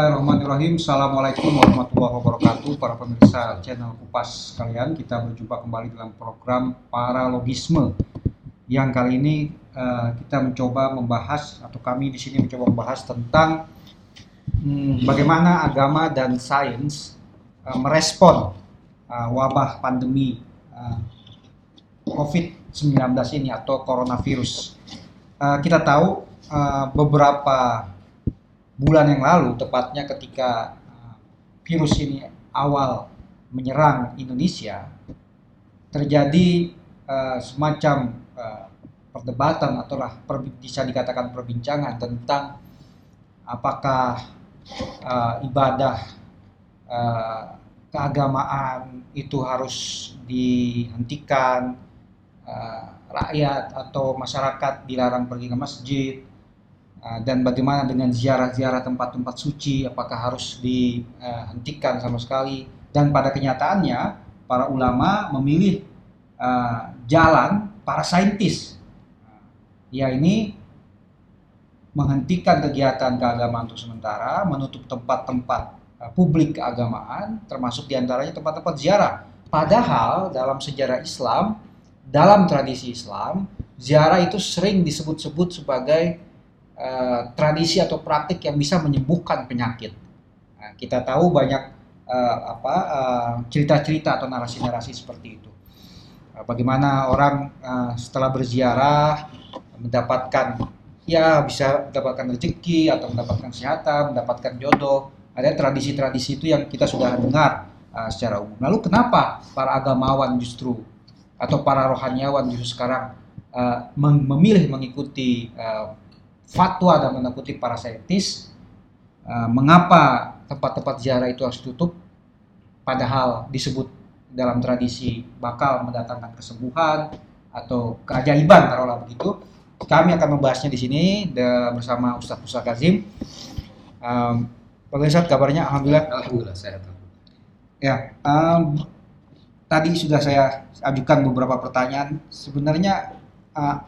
Bismillahirrahmanirrahim. Assalamualaikum warahmatullahi wabarakatuh para pemirsa channel Kupas sekalian. Kita berjumpa kembali dalam program Paralogisme yang kali ini uh, kita mencoba membahas atau kami di sini mencoba membahas tentang hmm, bagaimana agama dan sains uh, merespon uh, wabah pandemi uh, COVID-19 ini atau coronavirus. Uh, kita tahu uh, beberapa bulan yang lalu, tepatnya ketika uh, virus ini awal menyerang Indonesia, terjadi uh, semacam uh, perdebatan atau lah per, bisa dikatakan perbincangan tentang apakah uh, ibadah uh, keagamaan itu harus dihentikan, uh, rakyat atau masyarakat dilarang pergi ke masjid, dan bagaimana dengan ziarah-ziarah tempat-tempat suci? Apakah harus dihentikan sama sekali? Dan pada kenyataannya para ulama memilih uh, jalan para saintis. Ya ini menghentikan kegiatan keagamaan untuk sementara menutup tempat-tempat publik keagamaan termasuk di antaranya tempat-tempat ziarah. Padahal dalam sejarah Islam dalam tradisi Islam ziarah itu sering disebut-sebut sebagai uh, tradisi atau praktik yang bisa menyembuhkan penyakit. Nah, kita tahu banyak uh, apa cerita-cerita atau narasi-narasi seperti itu. Bagaimana orang setelah berziarah mendapatkan ya bisa mendapatkan rezeki atau mendapatkan kesehatan, mendapatkan jodoh. Ada tradisi-tradisi itu yang kita sudah dengar secara umum. Lalu kenapa para agamawan justru atau para rohaniawan justru sekarang uh, memilih mengikuti uh, fatwa dan tanda kutip para saintis uh, mengapa tempat-tempat ziarah itu harus tutup padahal disebut dalam tradisi bakal mendatangkan kesembuhan atau keajaiban taruhlah begitu. Kami akan membahasnya di sini bersama Ustadz Musa Kazim. Um, Pak Ustadz kabarnya? Alhamdulillah. Alhamdulillah sehat. Ya um, tadi sudah saya ajukan beberapa pertanyaan. Sebenarnya uh,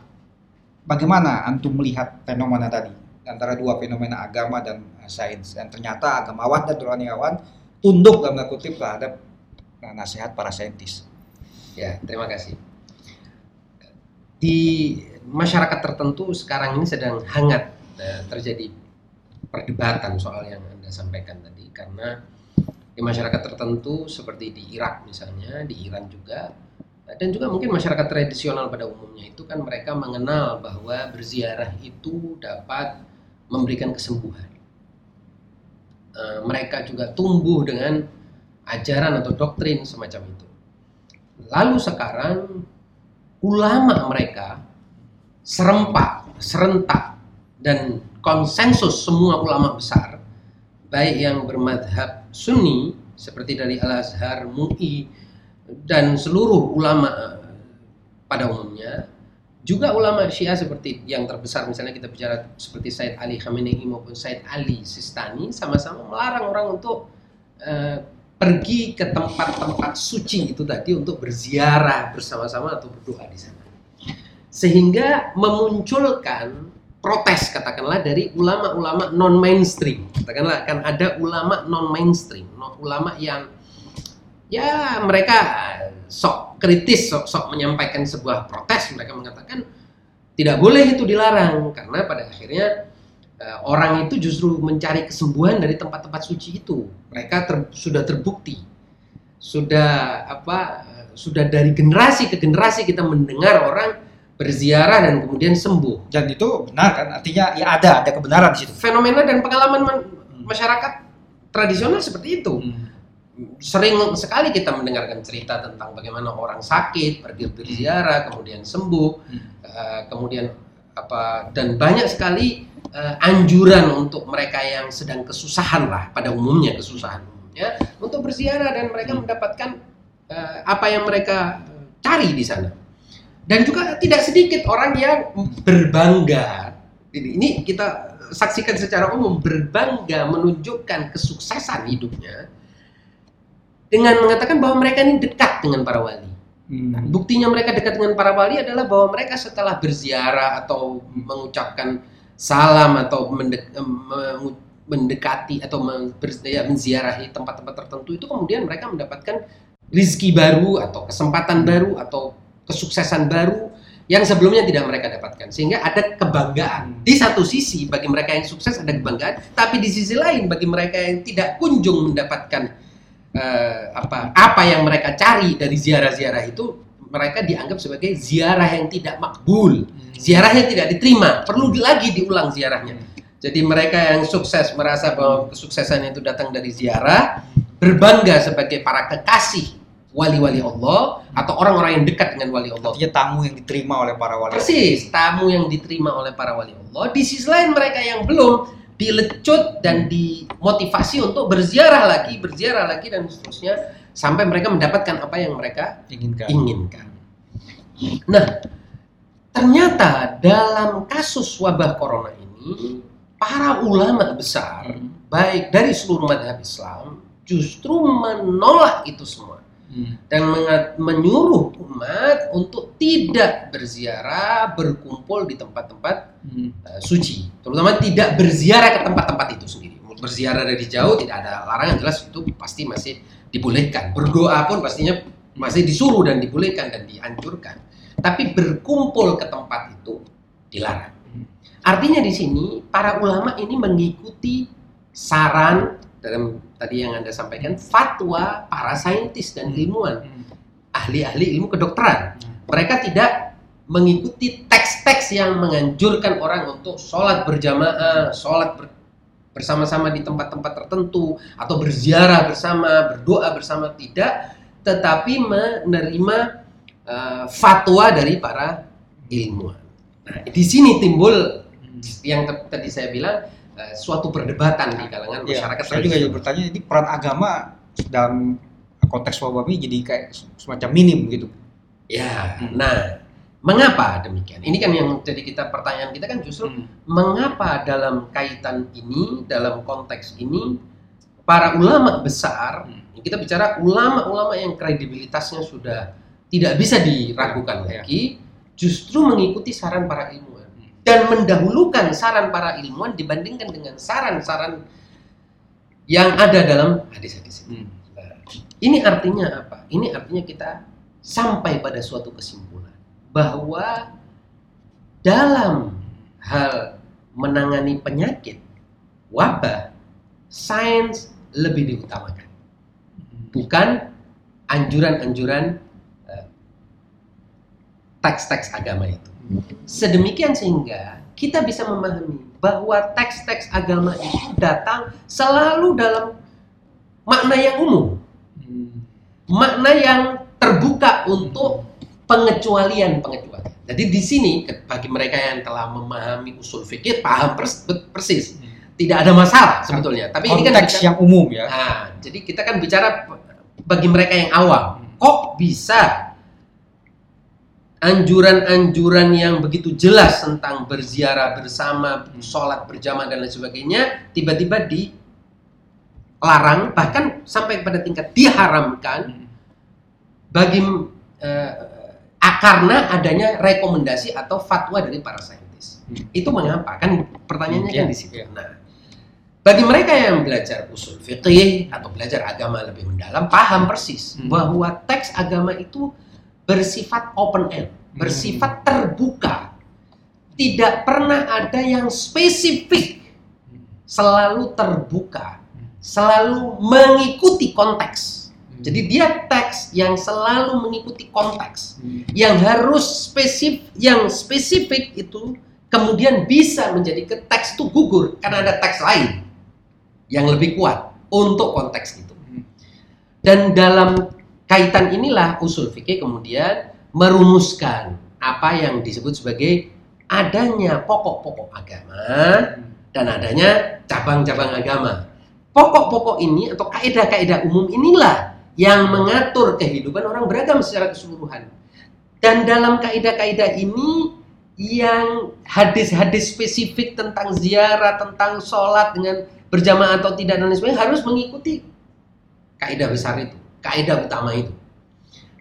bagaimana antum melihat fenomena tadi antara dua fenomena agama dan uh, sains dan ternyata agamawan dan rohaniawan tunduk dalam kutip terhadap uh, nasihat para saintis. Ya, terima kasih. Di masyarakat tertentu sekarang ini sedang hangat uh, terjadi perdebatan soal yang Anda sampaikan tadi karena di masyarakat tertentu seperti di Irak misalnya, di Iran juga dan juga mungkin masyarakat tradisional pada umumnya itu kan mereka mengenal bahwa berziarah itu dapat memberikan kesembuhan. E, mereka juga tumbuh dengan ajaran atau doktrin semacam itu. Lalu sekarang ulama mereka serempak, serentak dan konsensus semua ulama besar baik yang bermadhab sunni seperti dari Al-Azhar, MUI, dan seluruh ulama pada umumnya juga ulama Syiah seperti yang terbesar misalnya kita bicara seperti Said Ali Khamenei maupun Said Ali Sistani sama-sama melarang orang untuk uh, pergi ke tempat-tempat suci itu tadi untuk berziarah bersama-sama atau berdoa di sana. Sehingga memunculkan protes katakanlah dari ulama-ulama non mainstream. Katakanlah akan ada ulama non mainstream, ulama yang ya mereka sok kritis, sok, sok menyampaikan sebuah protes, mereka mengatakan tidak boleh itu dilarang karena pada akhirnya uh, orang itu justru mencari kesembuhan dari tempat-tempat suci itu. Mereka ter, sudah terbukti, sudah apa, sudah dari generasi ke generasi kita mendengar orang berziarah dan kemudian sembuh. Dan itu benar kan? Artinya ya ada ada kebenaran di situ. Fenomena dan pengalaman masyarakat tradisional seperti itu. Hmm sering sekali kita mendengarkan cerita tentang bagaimana orang sakit pergi berziarah kemudian sembuh hmm. uh, kemudian apa dan banyak sekali uh, anjuran untuk mereka yang sedang kesusahan lah pada umumnya kesusahan ya untuk berziarah dan mereka hmm. mendapatkan uh, apa yang mereka cari di sana dan juga tidak sedikit orang yang berbangga ini, ini kita saksikan secara umum berbangga menunjukkan kesuksesan hidupnya dengan mengatakan bahwa mereka ini dekat dengan para wali. Hmm. Nah, buktinya mereka dekat dengan para wali adalah bahwa mereka setelah berziarah atau mengucapkan salam atau mendekati atau ya, menziarahi tempat-tempat tertentu itu kemudian mereka mendapatkan rizki baru atau kesempatan baru atau kesuksesan baru yang sebelumnya tidak mereka dapatkan. Sehingga ada kebanggaan. Di satu sisi bagi mereka yang sukses ada kebanggaan tapi di sisi lain bagi mereka yang tidak kunjung mendapatkan eh, apa apa yang mereka cari dari ziarah-ziarah itu mereka dianggap sebagai ziarah yang tidak makbul ziarah yang tidak diterima perlu lagi diulang ziarahnya jadi mereka yang sukses merasa bahwa kesuksesan itu datang dari ziarah, berbangga sebagai para kekasih wali-wali Allah atau orang-orang yang dekat dengan wali Allah. Artinya tamu yang diterima oleh para wali. Persis, tamu yang diterima oleh para wali Allah. Di sisi lain mereka yang belum dilecut dan dimotivasi untuk berziarah lagi, berziarah lagi dan seterusnya sampai mereka mendapatkan apa yang mereka inginkan. inginkan. Nah, ternyata dalam kasus wabah corona ini para ulama besar baik dari seluruh madhab Islam justru menolak itu semua Hmm. dan menyuruh umat untuk tidak berziarah berkumpul di tempat-tempat Hmm. uh, suci. Terutama tidak berziarah ke tempat-tempat itu sendiri. Berziarah dari jauh tidak ada larangan. Jelas itu pasti masih dibolehkan. Berdoa pun pastinya masih disuruh dan dibolehkan dan dianjurkan. Tapi berkumpul ke tempat itu dilarang. Artinya di sini para ulama ini mengikuti saran dalam tadi yang anda sampaikan fatwa para saintis dan Hmm. ilmuwan Hmm. ahli-ahli ilmu kedokteran mereka tidak mengikuti teks-teks yang menganjurkan orang untuk sholat berjamaah, sholat ber- bersama-sama di tempat-tempat tertentu, atau berziarah bersama, berdoa bersama, tidak, tetapi menerima uh, fatwa dari para ilmuwan. Nah, di sini timbul Hmm. yang tadi saya bilang uh, suatu perdebatan di kalangan Ya, masyarakat. saya juga jadi bertanya, ini peran agama dalam konteks wabah ini jadi kayak semacam minim gitu. Ya, Hmm. nah, mengapa demikian? Ini kan yang jadi kita pertanyaan kita kan justru Hmm. mengapa dalam kaitan ini, dalam konteks ini, para ulama besar, Hmm. kita bicara ulama-ulama yang kredibilitasnya sudah tidak bisa diragukan Ya. lagi, justru mengikuti saran para Hmm. Dan mendahulukan saran para ilmuwan dibandingkan dengan saran-saran yang ada dalam hadis-hadis ini. Hmm. Ini artinya apa? Ini artinya kita sampai pada suatu kesimpulan bahwa dalam hal menangani penyakit wabah sains lebih diutamakan bukan anjuran-anjuran teks-teks agama itu sedemikian sehingga kita bisa memahami bahwa teks-teks agama itu datang selalu dalam makna yang umum makna yang terbuka untuk pengecualian-pengecualian. Jadi di sini bagi mereka yang telah memahami usul fikih paham pers- persis, tidak ada masalah sebetulnya. Tapi ini kan bicara- yang umum ya. Nah, jadi kita kan bicara bagi mereka yang awam. Kok bisa anjuran-anjuran yang begitu jelas tentang berziarah bersama, sholat berjamaah dan lain sebagainya tiba-tiba dilarang bahkan sampai pada tingkat diharamkan bagi eh, karena adanya rekomendasi atau fatwa dari para saintis. Hmm. Itu mengapa? Kan pertanyaannya Hmm, kan iya, di situ. iya. Nah, bagi mereka yang belajar usul fikih atau belajar agama lebih mendalam, paham persis Hmm. bahwa teks agama itu bersifat open end, Hmm. bersifat terbuka. Tidak pernah ada yang spesifik, selalu terbuka, selalu mengikuti konteks. Jadi dia teks yang selalu mengikuti konteks, Hmm. yang harus spesifik, yang spesifik itu kemudian bisa menjadi ke teks itu gugur karena ada teks lain yang lebih kuat untuk konteks itu. Hmm. Dan dalam kaitan inilah usul fikih kemudian merumuskan apa yang disebut sebagai adanya pokok-pokok agama dan adanya cabang-cabang agama. Pokok-pokok ini atau kaidah-kaidah umum inilah yang mengatur kehidupan orang beragam secara keseluruhan. Dan dalam kaidah-kaidah ini yang hadis-hadis spesifik tentang ziarah, tentang sholat dengan berjamaah atau tidak dan lain sebagainya harus mengikuti kaidah besar itu, kaidah utama itu.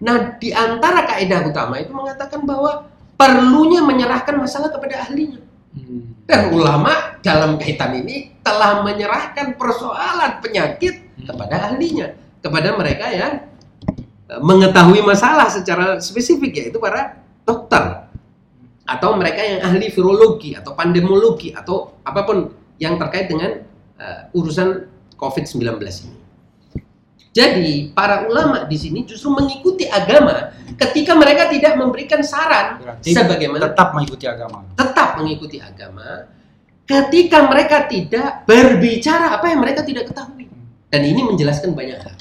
Nah, di antara kaidah utama itu mengatakan bahwa perlunya menyerahkan masalah kepada ahlinya. Hmm. Dan ulama dalam kaitan ini telah menyerahkan persoalan penyakit kepada ahlinya, kepada mereka yang eh, mengetahui masalah secara spesifik yaitu para dokter atau mereka yang ahli virologi atau pandemologi atau apa pun yang terkait dengan uh, urusan COVID-19 ini. Jadi para ulama di sini justru mengikuti agama ketika mereka tidak memberikan saran Berarti sebagaimana tetap mengikuti agama. tetap mengikuti agama ketika mereka tidak berbicara apa yang mereka tidak ketahui. Dan ini menjelaskan banyak hal.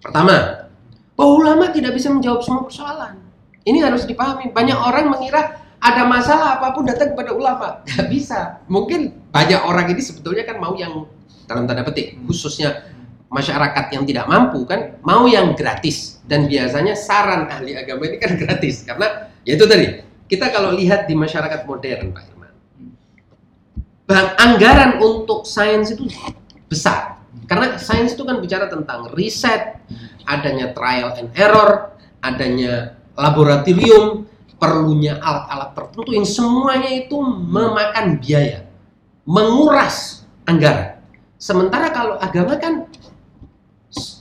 Pertama, bahwa ulama tidak bisa menjawab semua persoalan. Ini harus dipahami. Banyak orang mengira ada masalah apa pun datang kepada ulama. Tidak bisa. Mungkin banyak orang ini sebetulnya kan mau yang dalam tanda petik, khususnya masyarakat yang tidak mampu kan mau yang gratis. Dan biasanya saran ahli agama ini kan gratis. Karena ya itu tadi kita kalau lihat di masyarakat modern Pak Irman bang anggaran untuk sains itu besar. Karena sains itu kan bicara tentang riset adanya trial and error adanya laboratorium perlunya alat-alat tertentu yang semuanya itu memakan biaya menguras anggaran. Sementara kalau agama kan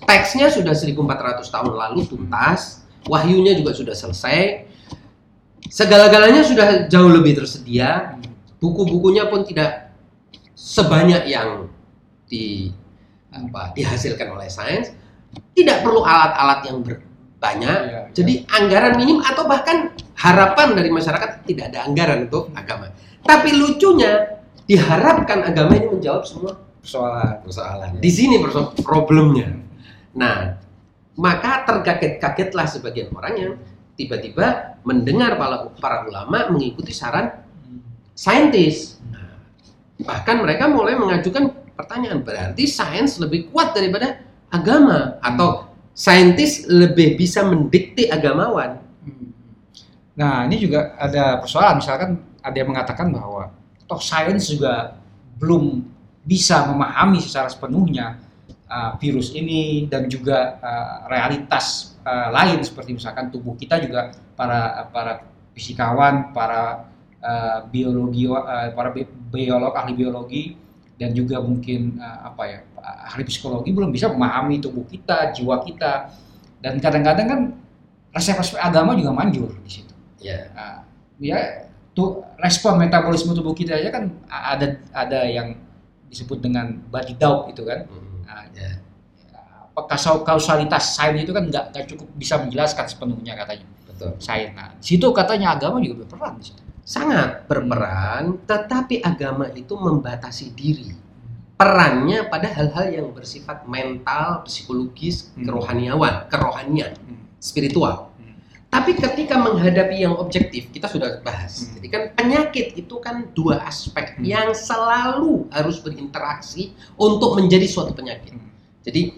teksnya sudah 1400 tahun lalu tuntas, wahyunya juga sudah selesai, segala-galanya sudah jauh lebih tersedia, buku-bukunya pun tidak sebanyak yang di apa dihasilkan oleh sains, tidak perlu alat-alat yang banyak, Iya, jadi anggaran minim atau bahkan harapan dari masyarakat tidak ada anggaran untuk agama. Tapi lucunya diharapkan agama ini menjawab semua Persoalan. persoalan. Di sini perso- problemnya. Nah, maka terkaget-kagetlah sebagian orang yang tiba-tiba mendengar para, para ulama mengikuti saran saintis. Nah, bahkan mereka mulai mengajukan pertanyaan, berarti sains lebih kuat daripada agama atau saintis lebih bisa mendikte agamawan. Nah, ini juga ada persoalan. Misalkan ada yang mengatakan bahwa toh sains juga belum bisa memahami secara sepenuhnya uh, virus ini dan juga uh, realitas uh, lain seperti misalkan tubuh kita juga para para fisikawan, para uh, biologi, uh, para bi- biolog ahli biologi dan juga mungkin uh, apa ya ahli psikologi belum bisa memahami tubuh kita, jiwa kita dan kadang-kadang kan resep-resep agama juga manjur di situ. Ya, Nah, ya tuh respon metabolisme tubuh kita aja kan ada ada yang disebut dengan body doubt itu kan. Nah, ya. Apa kausal- kausalitas sains itu kan nggak nggak cukup bisa menjelaskan sepenuhnya katanya betul. sains. Nah, situ katanya agama juga berperan di situ. sangat berperan, tetapi agama itu membatasi diri. Perannya pada hal-hal yang bersifat mental, psikologis, Hmm. kerohaniawan, kerohanian, spiritual. Hmm. Tapi ketika menghadapi yang objektif, kita sudah bahas. Hmm. Jadi kan penyakit itu kan dua aspek Hmm. yang selalu harus berinteraksi untuk menjadi suatu penyakit. Hmm. Jadi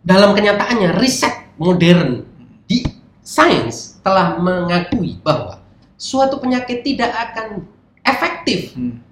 dalam kenyataannya riset modern di sains telah mengakui bahwa suatu penyakit tidak akan efektif Hmm.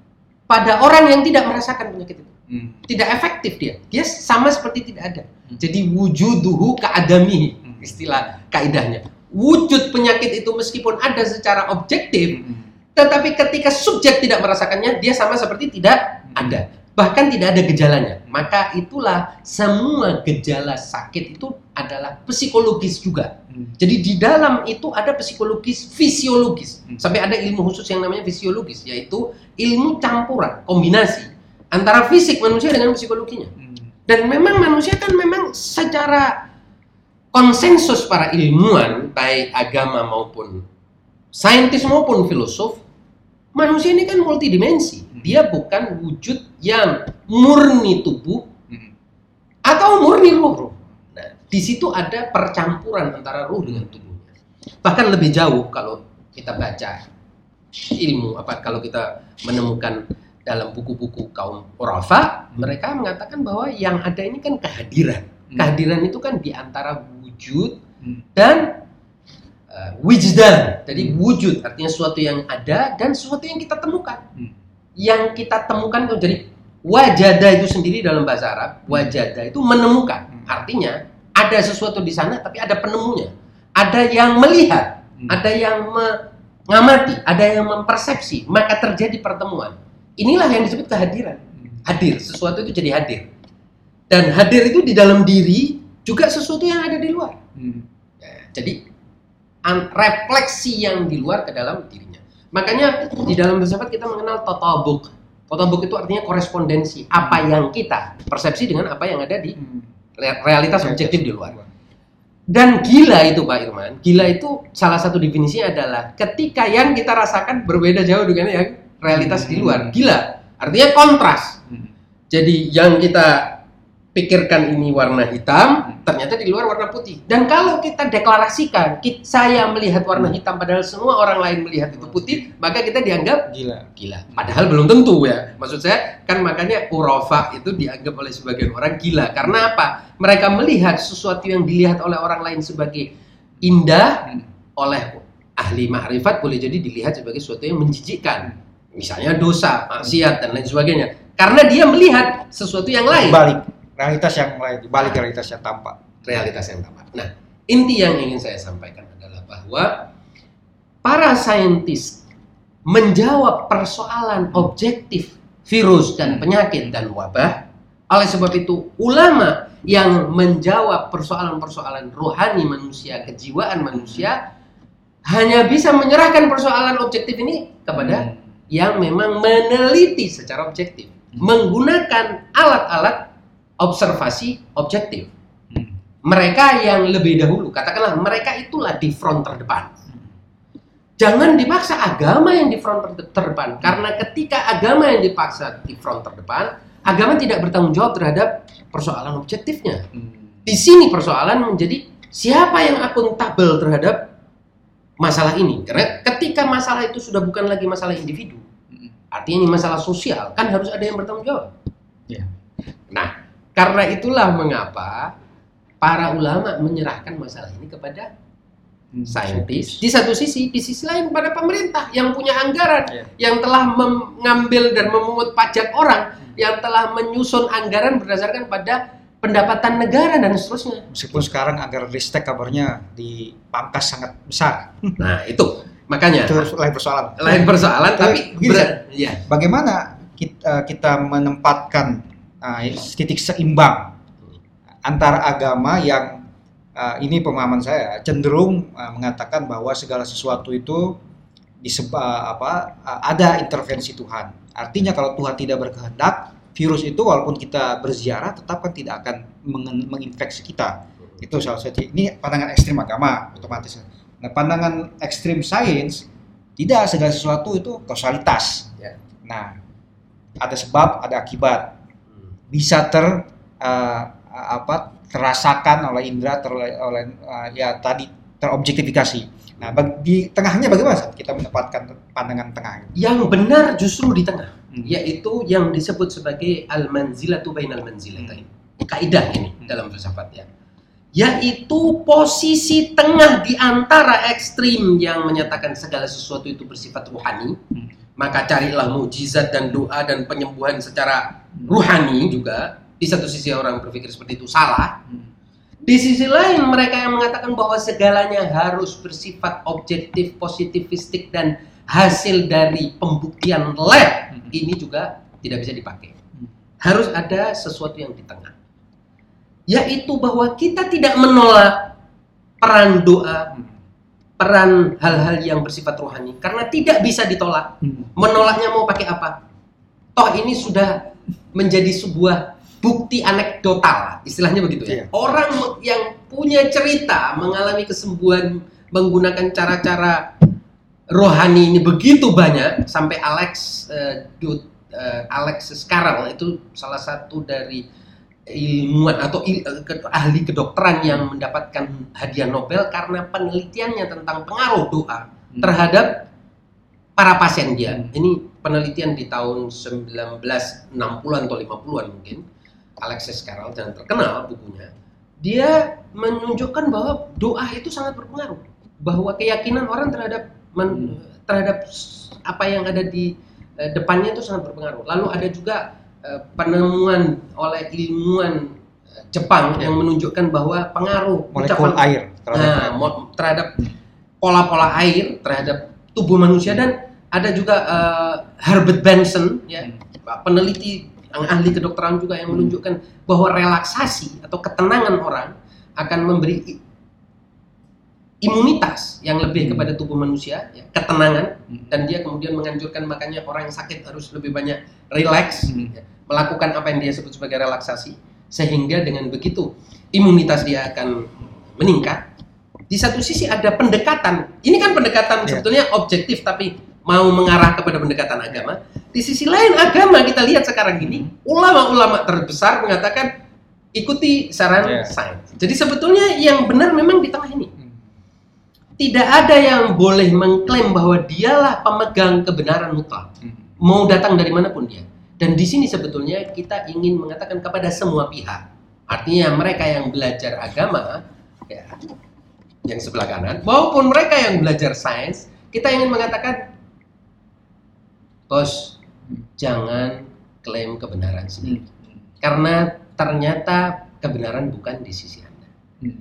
pada orang yang tidak merasakan penyakit itu. Hmm. Tidak efektif dia. Dia sama seperti tidak ada. Hmm. Jadi wujuduhu keadami Hmm. istilah kaidahnya. Wujud penyakit itu meskipun ada secara objektif, Hmm. tetapi ketika subjek tidak merasakannya, dia sama seperti tidak ada. Bahkan tidak ada gejalanya. Maka itulah semua gejala sakit itu adalah psikologis juga. Hmm. Jadi di dalam itu ada psikologis fisiologis. Hmm. Sampai ada ilmu khusus yang namanya fisiologis, yaitu ilmu campuran, kombinasi antara fisik manusia dengan psikologinya. Hmm. Dan memang manusia kan memang secara konsensus para ilmuwan, baik agama maupun saintis maupun filosof, manusia ini kan multidimensi. Dia bukan wujud yang murni tubuh Hmm. atau murni ruh. Nah, di situ ada percampuran antara ruh dengan tubuhnya. Bahkan lebih jauh kalau kita baca ilmu apa kalau kita menemukan dalam buku-buku kaum urafa, mereka mengatakan bahwa yang ada ini kan kehadiran. Hmm. Kehadiran itu kan di antara wujud Hmm. dan uh, wijdan. Jadi Hmm. wujud artinya sesuatu yang ada dan sesuatu yang kita temukan. Hmm. Yang kita temukan itu jadi wajada itu sendiri dalam bahasa Arab, wajada itu menemukan. Hmm. Artinya ada sesuatu di sana tapi ada penemunya. Ada yang melihat, Hmm. ada yang mengamati, ada yang mempersepsi, maka terjadi pertemuan. inilah yang disebut kehadiran. Hmm. Hadir, sesuatu itu jadi hadir. Dan hadir itu di dalam diri juga sesuatu yang ada di luar. Hmm. Ya, jadi refleksi yang di luar ke dalam dirinya. Makanya di dalam filsafat kita mengenal totabuk. Totabuk itu artinya korespondensi apa yang kita persepsi dengan apa yang ada di Hmm. re- realitas objektif di luar. Dan gila itu Pak Irman, gila itu salah satu definisinya adalah ketika yang kita rasakan berbeda jauh dengan yang realitas di luar. Gila, artinya kontras. Hmm. Jadi yang kita pikirkan ini warna hitam, ternyata di luar warna putih. Dan kalau kita deklarasikan, ki- saya melihat warna hitam padahal semua orang lain melihat itu putih, maka kita dianggap Gila. gila. Padahal belum tentu ya. Maksud saya kan makanya urofa itu dianggap oleh sebagian orang gila. Karena apa? Mereka melihat sesuatu yang dilihat oleh orang lain sebagai indah Hmm. oleh ahli ma'rifat boleh jadi dilihat sebagai sesuatu yang menjijikkan. Misalnya dosa, maksiat dan lain sebagainya. Karena dia melihat sesuatu yang lain, Balik realitas yang lain, balik realitas yang tampak. realitas yang tampak. Nah, inti yang ingin saya sampaikan adalah bahwa para saintis menjawab persoalan objektif virus dan penyakit dan wabah. Oleh sebab itu, ulama yang menjawab persoalan-persoalan rohani manusia, kejiwaan manusia, hanya bisa menyerahkan persoalan objektif ini kepada Hmm. yang memang meneliti secara objektif, menggunakan alat-alat observasi objektif. Hmm. Mereka yang lebih dahulu, katakanlah mereka itulah di front terdepan. Jangan dipaksa agama yang di front ter- terdepan, karena ketika agama yang dipaksa di front terdepan, agama tidak bertanggung jawab terhadap persoalan objektifnya. Hmm. Di sini persoalan menjadi siapa yang akuntabel terhadap masalah ini. Karena ketika masalah itu sudah bukan lagi masalah individu, Hmm. artinya ini masalah sosial, kan harus ada yang bertanggung jawab. Iya. Karena itulah mengapa para ulama menyerahkan masalah ini kepada Hmm. saintis. Di satu sisi, di sisi lain pada pemerintah yang punya anggaran, Iya. yang telah mengambil dan memungut pajak orang, yang telah menyusun anggaran berdasarkan pada pendapatan negara dan seterusnya. Meskipun sekarang agar ristek kabarnya dipangkas sangat besar. Nah, itu makanya Itu lain persoalan. lain persoalan Tapi tapi begini, ya. Bagaimana kita, kita menempatkan uh, titik seimbang antara agama yang uh, ini pemahaman saya cenderung uh, mengatakan bahwa segala sesuatu itu disebab apa uh, ada intervensi Tuhan. Artinya kalau Tuhan tidak berkehendak, virus itu walaupun kita berziarah tetap kan tidak akan menginfeksi kita. Itu salah satu. Ini pandangan ekstrim agama otomatis. Nah, pandangan ekstrim sains tidak segala sesuatu itu kausalitas. Ya. Nah, ada sebab, ada akibat. Bisa ter uh, apa terasakan oleh indera ter, oleh uh, ya tadi terobjektifikasi. Nah, bag- di tengahnya bagaimana kita menempatkan pandangan tengah? Yang benar justru di tengah, Hmm. yaitu yang disebut sebagai al-manzilatu bainal manzilatain. Kaidah ini Hmm. dalam filsafat ya. Yaitu posisi tengah di antara ekstrim yang menyatakan segala sesuatu itu bersifat ruhani, Hmm. maka carilah mujizat dan doa dan penyembuhan secara ruhani juga. Di satu sisi orang berpikir seperti itu salah, Hmm. Di sisi lain mereka yang mengatakan bahwa segalanya harus bersifat objektif, positivistik dan hasil dari pembuktian lab Hmm. ini juga tidak bisa dipakai. Hmm. Harus ada sesuatu yang di tengah. Yaitu bahwa kita tidak menolak peran doa, Hmm. peran hal-hal yang bersifat rohani karena tidak bisa ditolak. Hmm. Menolaknya mau pakai apa? Toh ini sudah menjadi sebuah bukti anekdotal, istilahnya begitu ya. Iya. Orang yang punya cerita mengalami kesembuhan menggunakan cara-cara rohani ini begitu banyak sampai Alex eh, Dut- eh, Alex Carrel itu salah satu dari ilmuwan atau il- ke- ahli kedokteran yang mendapatkan hadiah Nobel karena penelitiannya tentang pengaruh doa Hmm. terhadap para pasien dia. Hmm. Ini penelitian di tahun 1960-an atau 50-an mungkin. Alexis Carrel yang terkenal bukunya. Dia menunjukkan bahwa doa itu sangat berpengaruh. Bahwa keyakinan orang terhadap men- terhadap s- apa yang ada di eh, depannya itu sangat berpengaruh. Lalu ada juga eh, penemuan oleh ilmuwan eh, Jepang yang menunjukkan bahwa pengaruh molekul ucapan air terhadap Nah, mo- terhadap pola-pola air terhadap tubuh manusia dan ada juga uh, Herbert Benson ya peneliti yang ahli kedokteran juga yang menunjukkan bahwa relaksasi atau ketenangan orang akan memberi imunitas yang lebih Hmm. kepada tubuh manusia ya, ketenangan Hmm. dan dia kemudian menganjurkan makanya orang yang sakit harus lebih banyak relax Hmm. ya, melakukan apa yang dia sebut sebagai relaksasi sehingga dengan begitu imunitas dia akan meningkat di satu sisi ada pendekatan ini kan pendekatan Ya. sebetulnya objektif tapi mau mengarah kepada pendekatan agama di sisi lain agama kita lihat sekarang ini ulama-ulama terbesar mengatakan ikuti saran Ya. sains jadi sebetulnya yang benar memang di tengah ini Hmm. tidak ada yang boleh mengklaim bahwa dialah pemegang kebenaran mutlak Hmm. mau datang dari mana pun dia. Dan di sini sebetulnya kita ingin mengatakan kepada semua pihak. Artinya mereka yang belajar agama, ya, yang sebelah kanan, maupun mereka yang belajar sains, kita ingin mengatakan, bos, jangan klaim kebenaran sendiri. Karena ternyata kebenaran bukan di sisi Anda. Hmm.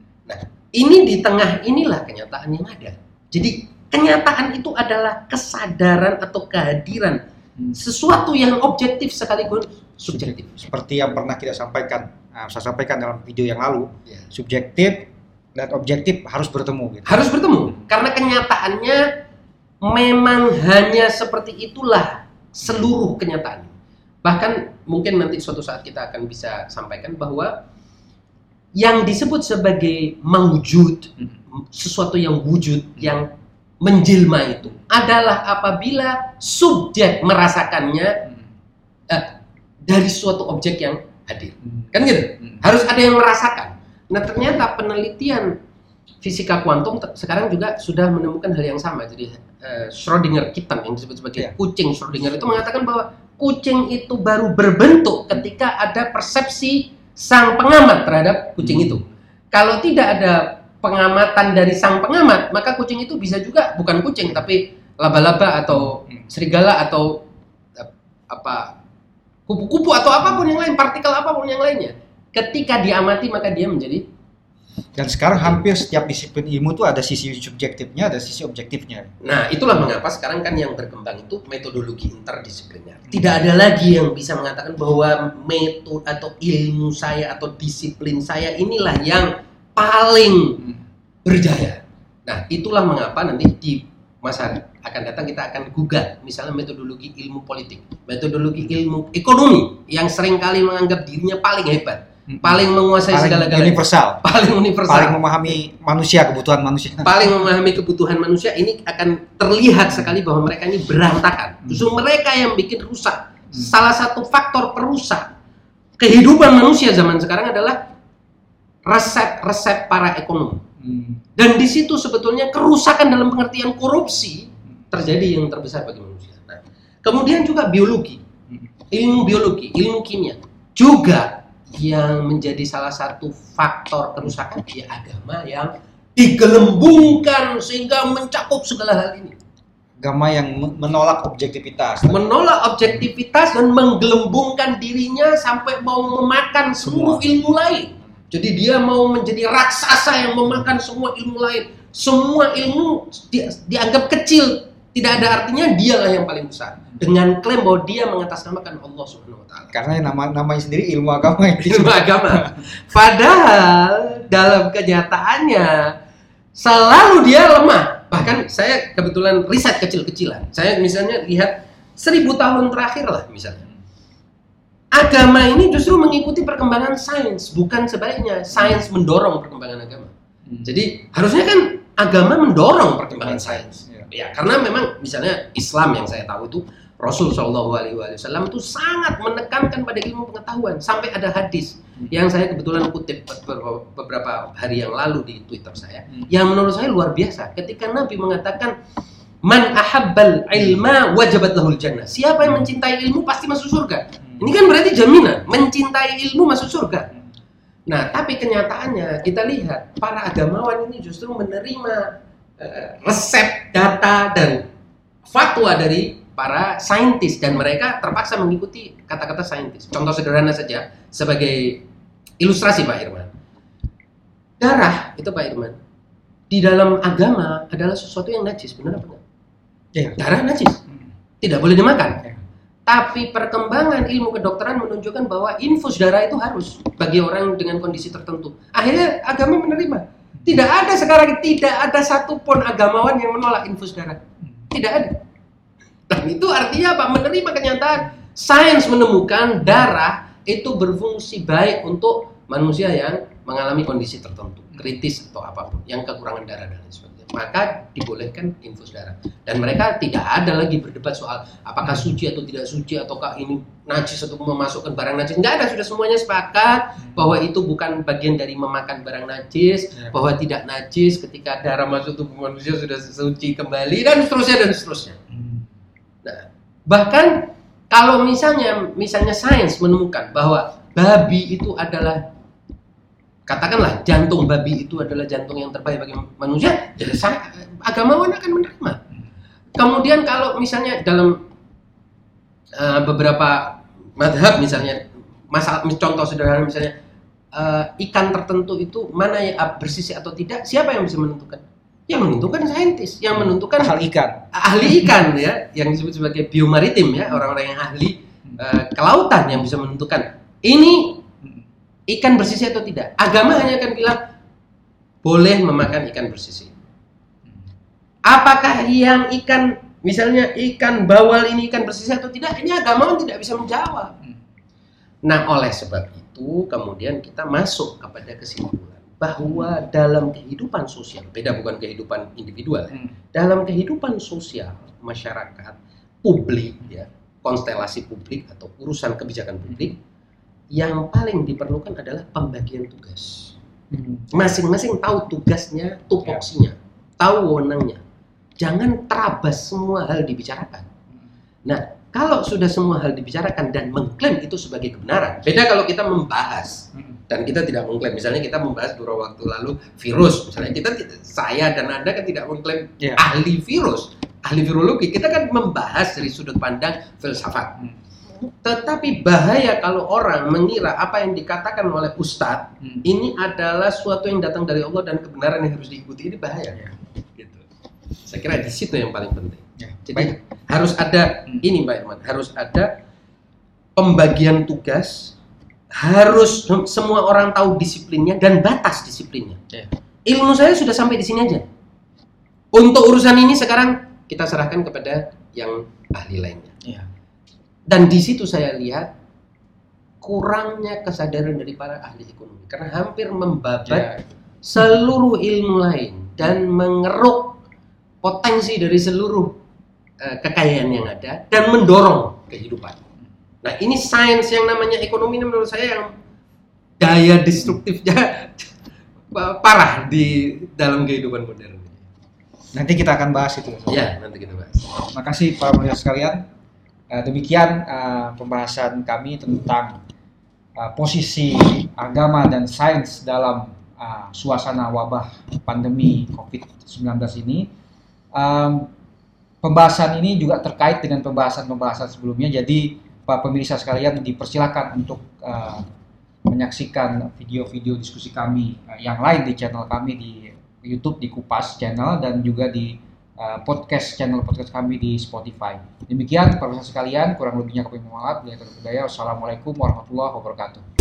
Ini di tengah inilah kenyataan yang ada. Jadi kenyataan itu adalah kesadaran atau kehadiran Hmm. sesuatu yang objektif sekaligus subjektif. Seperti yang pernah kita sampaikan, ah, saya sampaikan dalam video yang lalu, Ya. subjektif dan objektif harus bertemu. Gitu. Harus bertemu karena kenyataannya memang hanya seperti itulah seluruh kenyataan. Bahkan mungkin nanti suatu saat kita akan bisa sampaikan bahwa yang disebut sebagai mewujud Hmm. sesuatu yang wujud yang menjelma itu adalah apabila subjek merasakannya Hmm. dari suatu objek yang hadir. Hmm. Kan gitu? Harus ada yang merasakan. Nah, ternyata penelitian fisika kuantum sekarang juga sudah menemukan hal yang sama. Jadi eh, Schrödinger kitten yang disebut sebagai Iya. kucing Schrödinger itu mengatakan bahwa kucing itu baru berbentuk ketika ada persepsi sang pengamat terhadap kucing Hmm. itu. Kalau tidak ada pengamatan dari sang pengamat, maka kucing itu bisa juga bukan kucing tapi laba-laba atau Hmm. serigala atau eh, apa kupu-kupu atau apa pun yang lain, partikel apa pun yang lainnya. Ketika diamati maka dia menjadi Dan sekarang hampir setiap disiplin ilmu itu ada sisi subjektifnya, ada sisi objektifnya. Nah, itulah mengapa sekarang kan yang berkembang itu metodologi interdisipliner. Tidak ada lagi yang bisa mengatakan bahwa metode atau ilmu saya atau disiplin saya inilah yang paling Hmm. berjaya. Nah, itulah mengapa nanti di masa akan datang kita akan gugat misalnya metodologi ilmu politik, metodologi ilmu ekonomi yang sering kali menganggap dirinya paling hebat, Hmm. Paling menguasai Paling segala-galanya, universal, paling universal. paling memahami manusia, kebutuhan manusia. paling memahami kebutuhan manusia ini akan terlihat sekali bahwa mereka ini berantakan. Justru mereka yang bikin rusak. Salah satu faktor perusak kehidupan manusia zaman sekarang adalah resep-resep para ekonom. Hmm. Dan di situ sebetulnya kerusakan dalam pengertian korupsi terjadi yang terbesar bagi manusia. Nah, kemudian juga biologi, ilmu biologi, ilmu kimia juga yang menjadi salah satu faktor kerusakan ya agama yang digelembungkan sehingga mencakup segala hal ini. Agama yang men- menolak objektivitas. Menolak objektivitas dan menggelembungkan dirinya sampai mau memakan seluruh ilmu lain. Jadi dia mau menjadi raksasa yang memakan semua ilmu lain. Semua ilmu di- dianggap kecil, tidak ada artinya dialah yang paling besar. Dengan klaim bahwa dia mengatasnamakan Allah Subhanahu wa taala. Karena nama namanya sendiri ilmu agama itu. ilmu agama. Padahal dalam kenyataannya selalu dia lemah. Bahkan saya kebetulan riset kecil-kecilan. Saya misalnya lihat seribu tahun terakhir lah misalnya. Agama ini justru mengikuti perkembangan sains, bukan sebaliknya. Sains mendorong perkembangan agama. Hmm. Jadi harusnya kan agama mendorong perkembangan sains. Ya. Karena memang misalnya Islam yang saya tahu itu Rasul Shallallahu Alaihi Wasallam itu sangat menekankan pada ilmu pengetahuan sampai ada hadis Hmm. yang saya kebetulan kutip beberapa, hari yang lalu di Twitter saya Hmm. yang menurut saya luar biasa ketika Nabi mengatakan man ahabbal ilma wajabat lahul jannah siapa yang mencintai ilmu pasti masuk surga Hmm. ini kan berarti jaminan mencintai ilmu masuk surga Nah, tapi kenyataannya kita lihat para agamawan ini justru menerima resep, data dan fatwa dari para saintis dan mereka terpaksa mengikuti kata-kata saintis. Contoh sederhana saja sebagai ilustrasi Pak Irman. Darah itu Pak Irman di dalam agama adalah sesuatu yang najis, benar apa enggak? Iya. Darah najis. Tidak boleh dimakan. Ya. Tapi perkembangan ilmu kedokteran menunjukkan bahwa infus darah itu harus bagi orang dengan kondisi tertentu. Akhirnya agama menerima. Tidak ada sekarang tidak ada satupun agamawan yang menolak infus darah. Tidak ada. Dan itu artinya apa? Menerima kenyataan sains menemukan darah itu berfungsi baik untuk manusia yang mengalami kondisi tertentu, kritis atau apa pun, yang kekurangan darah dan lain sebagainya maka dibolehkan infus darah. Dan mereka tidak ada lagi berdebat soal apakah suci atau tidak suci ataukah ini najis atau memasukkan barang najis. Enggak ada, sudah semuanya sepakat bahwa itu bukan bagian dari memakan barang najis, ya. bahwa tidak najis ketika darah masuk tubuh manusia sudah suci kembali dan seterusnya dan seterusnya. Hmm. Nah, bahkan kalau misalnya misalnya sains menemukan bahwa babi itu adalah katakanlah jantung babi itu adalah jantung yang terbaik bagi manusia, jadi saya, agamawan akan menerima. Kemudian kalau misalnya dalam uh, beberapa madhab misalnya, masalah contoh sederhana misalnya uh, ikan tertentu itu mana yang bersisi atau tidak, siapa yang bisa menentukan? Yang menentukan saintis, yang menentukan ahli ikan, ahli ikan ya, yang disebut sebagai biomaritim ya, orang-orang yang ahli uh, kelautan yang bisa menentukan ini ikan bersisi atau tidak. Agama hanya akan bilang boleh memakan ikan bersisi. Apakah yang ikan misalnya ikan bawal ini ikan bersisi atau tidak? Ini agama tidak bisa menjawab. Nah, oleh sebab itu kemudian kita masuk kepada kesimpulan bahwa dalam kehidupan sosial, beda bukan kehidupan individual, ya. hmm. dalam kehidupan sosial masyarakat, publik ya, konstelasi publik atau urusan kebijakan publik, yang paling diperlukan adalah pembagian tugas. Hmm. Masing-masing tahu tugasnya, tupoksinya, ya. tahu wewenangnya. Jangan terabas semua hal dibicarakan. Nah, kalau sudah semua hal dibicarakan dan mengklaim itu sebagai kebenaran, beda kalau kita membahas hmm. dan kita tidak mengklaim. Misalnya kita membahas beberapa waktu lalu virus, misalnya kita saya dan anda kan tidak mengklaim yeah. ahli virus, ahli virologi. Kita kan membahas dari sudut pandang filsafat. Tetapi bahaya kalau orang mengira apa yang dikatakan oleh ustadz hmm. ini adalah suatu yang datang dari Allah dan kebenaran yang harus diikuti ini bahaya. Ya. Gitu. Saya kira di situ yang paling penting. Ya. Jadi Baik. harus ada hmm. ini Mbak Irman, harus ada pembagian tugas, harus semua orang tahu disiplinnya dan batas disiplinnya. Ya. Ilmu saya sudah sampai di sini aja. Untuk urusan ini sekarang kita serahkan kepada yang ahli lainnya. Ya dan di situ saya lihat kurangnya kesadaran dari para ahli ekonomi karena hampir membabat ya. seluruh ilmu lain dan mengeruk potensi dari seluruh uh, kekayaan yang ada dan mendorong kehidupan. Nah ini sains yang namanya ekonomi ini menurut saya yang daya destruktifnya parah di dalam kehidupan modern. Nanti kita akan bahas itu. Ya, nanti kita bahas. Makasih para pemirsa sekalian. Uh, demikian uh, pembahasan kami tentang uh, posisi agama dan sains dalam suasana wabah pandemi COVID-19 ini. Pembahasan ini juga terkait dengan pembahasan-pembahasan sebelumnya. Jadi, Pak pemirsa sekalian dipersilakan untuk menyaksikan video-video diskusi kami yang lain di channel kami di YouTube di Kupas Channel dan juga di uh, podcast channel podcast kami di Spotify. Demikian para sekalian, kurang lebihnya kami mohon maaf. Wassalamualaikum warahmatullahi wabarakatuh.